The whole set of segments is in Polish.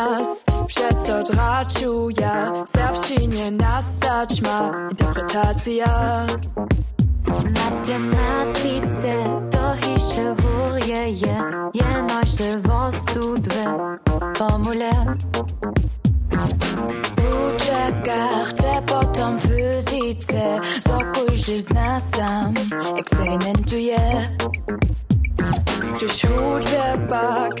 nas Przeco dračuja Serbščine nastać ma. Interpretacja. Matematice to jeszcze hurje je Jenoście wostu dwie formule. Uczeka chcę potom fyzice Zokuj, z nas sam eksperymentuje. Durch hudbe bak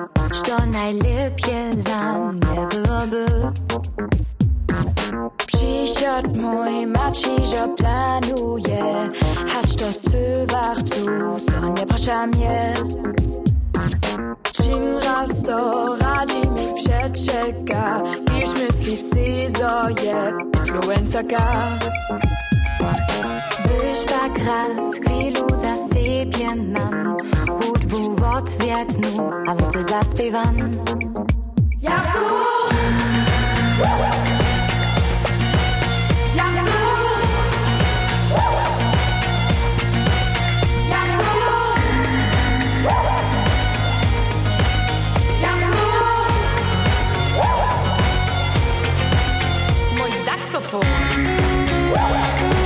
Co najlepiej za mnie byłoby Przysiad mój maci, że planuje Hać to sywach tu, co nie proszę mnie Czym raz to radzi mi przeczeka Iż myśli si, zo je influencerka Byś tak raz chwilu za siebie mam Hudbu začnu a vůbec zaspívám. Já chci! Saxophon.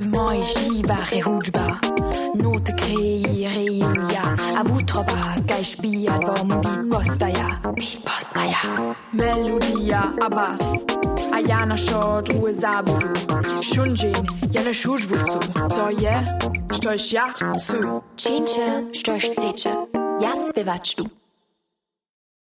Moji bare hudba, not kreirija, a utrova kaj špijat bom beat postaja, beat postaja. Melodija, a bas, a ja našo druge zabudu, šunžin, ja na šužvucu, to je, što ja chcu. Činče, što jih ja spevač du.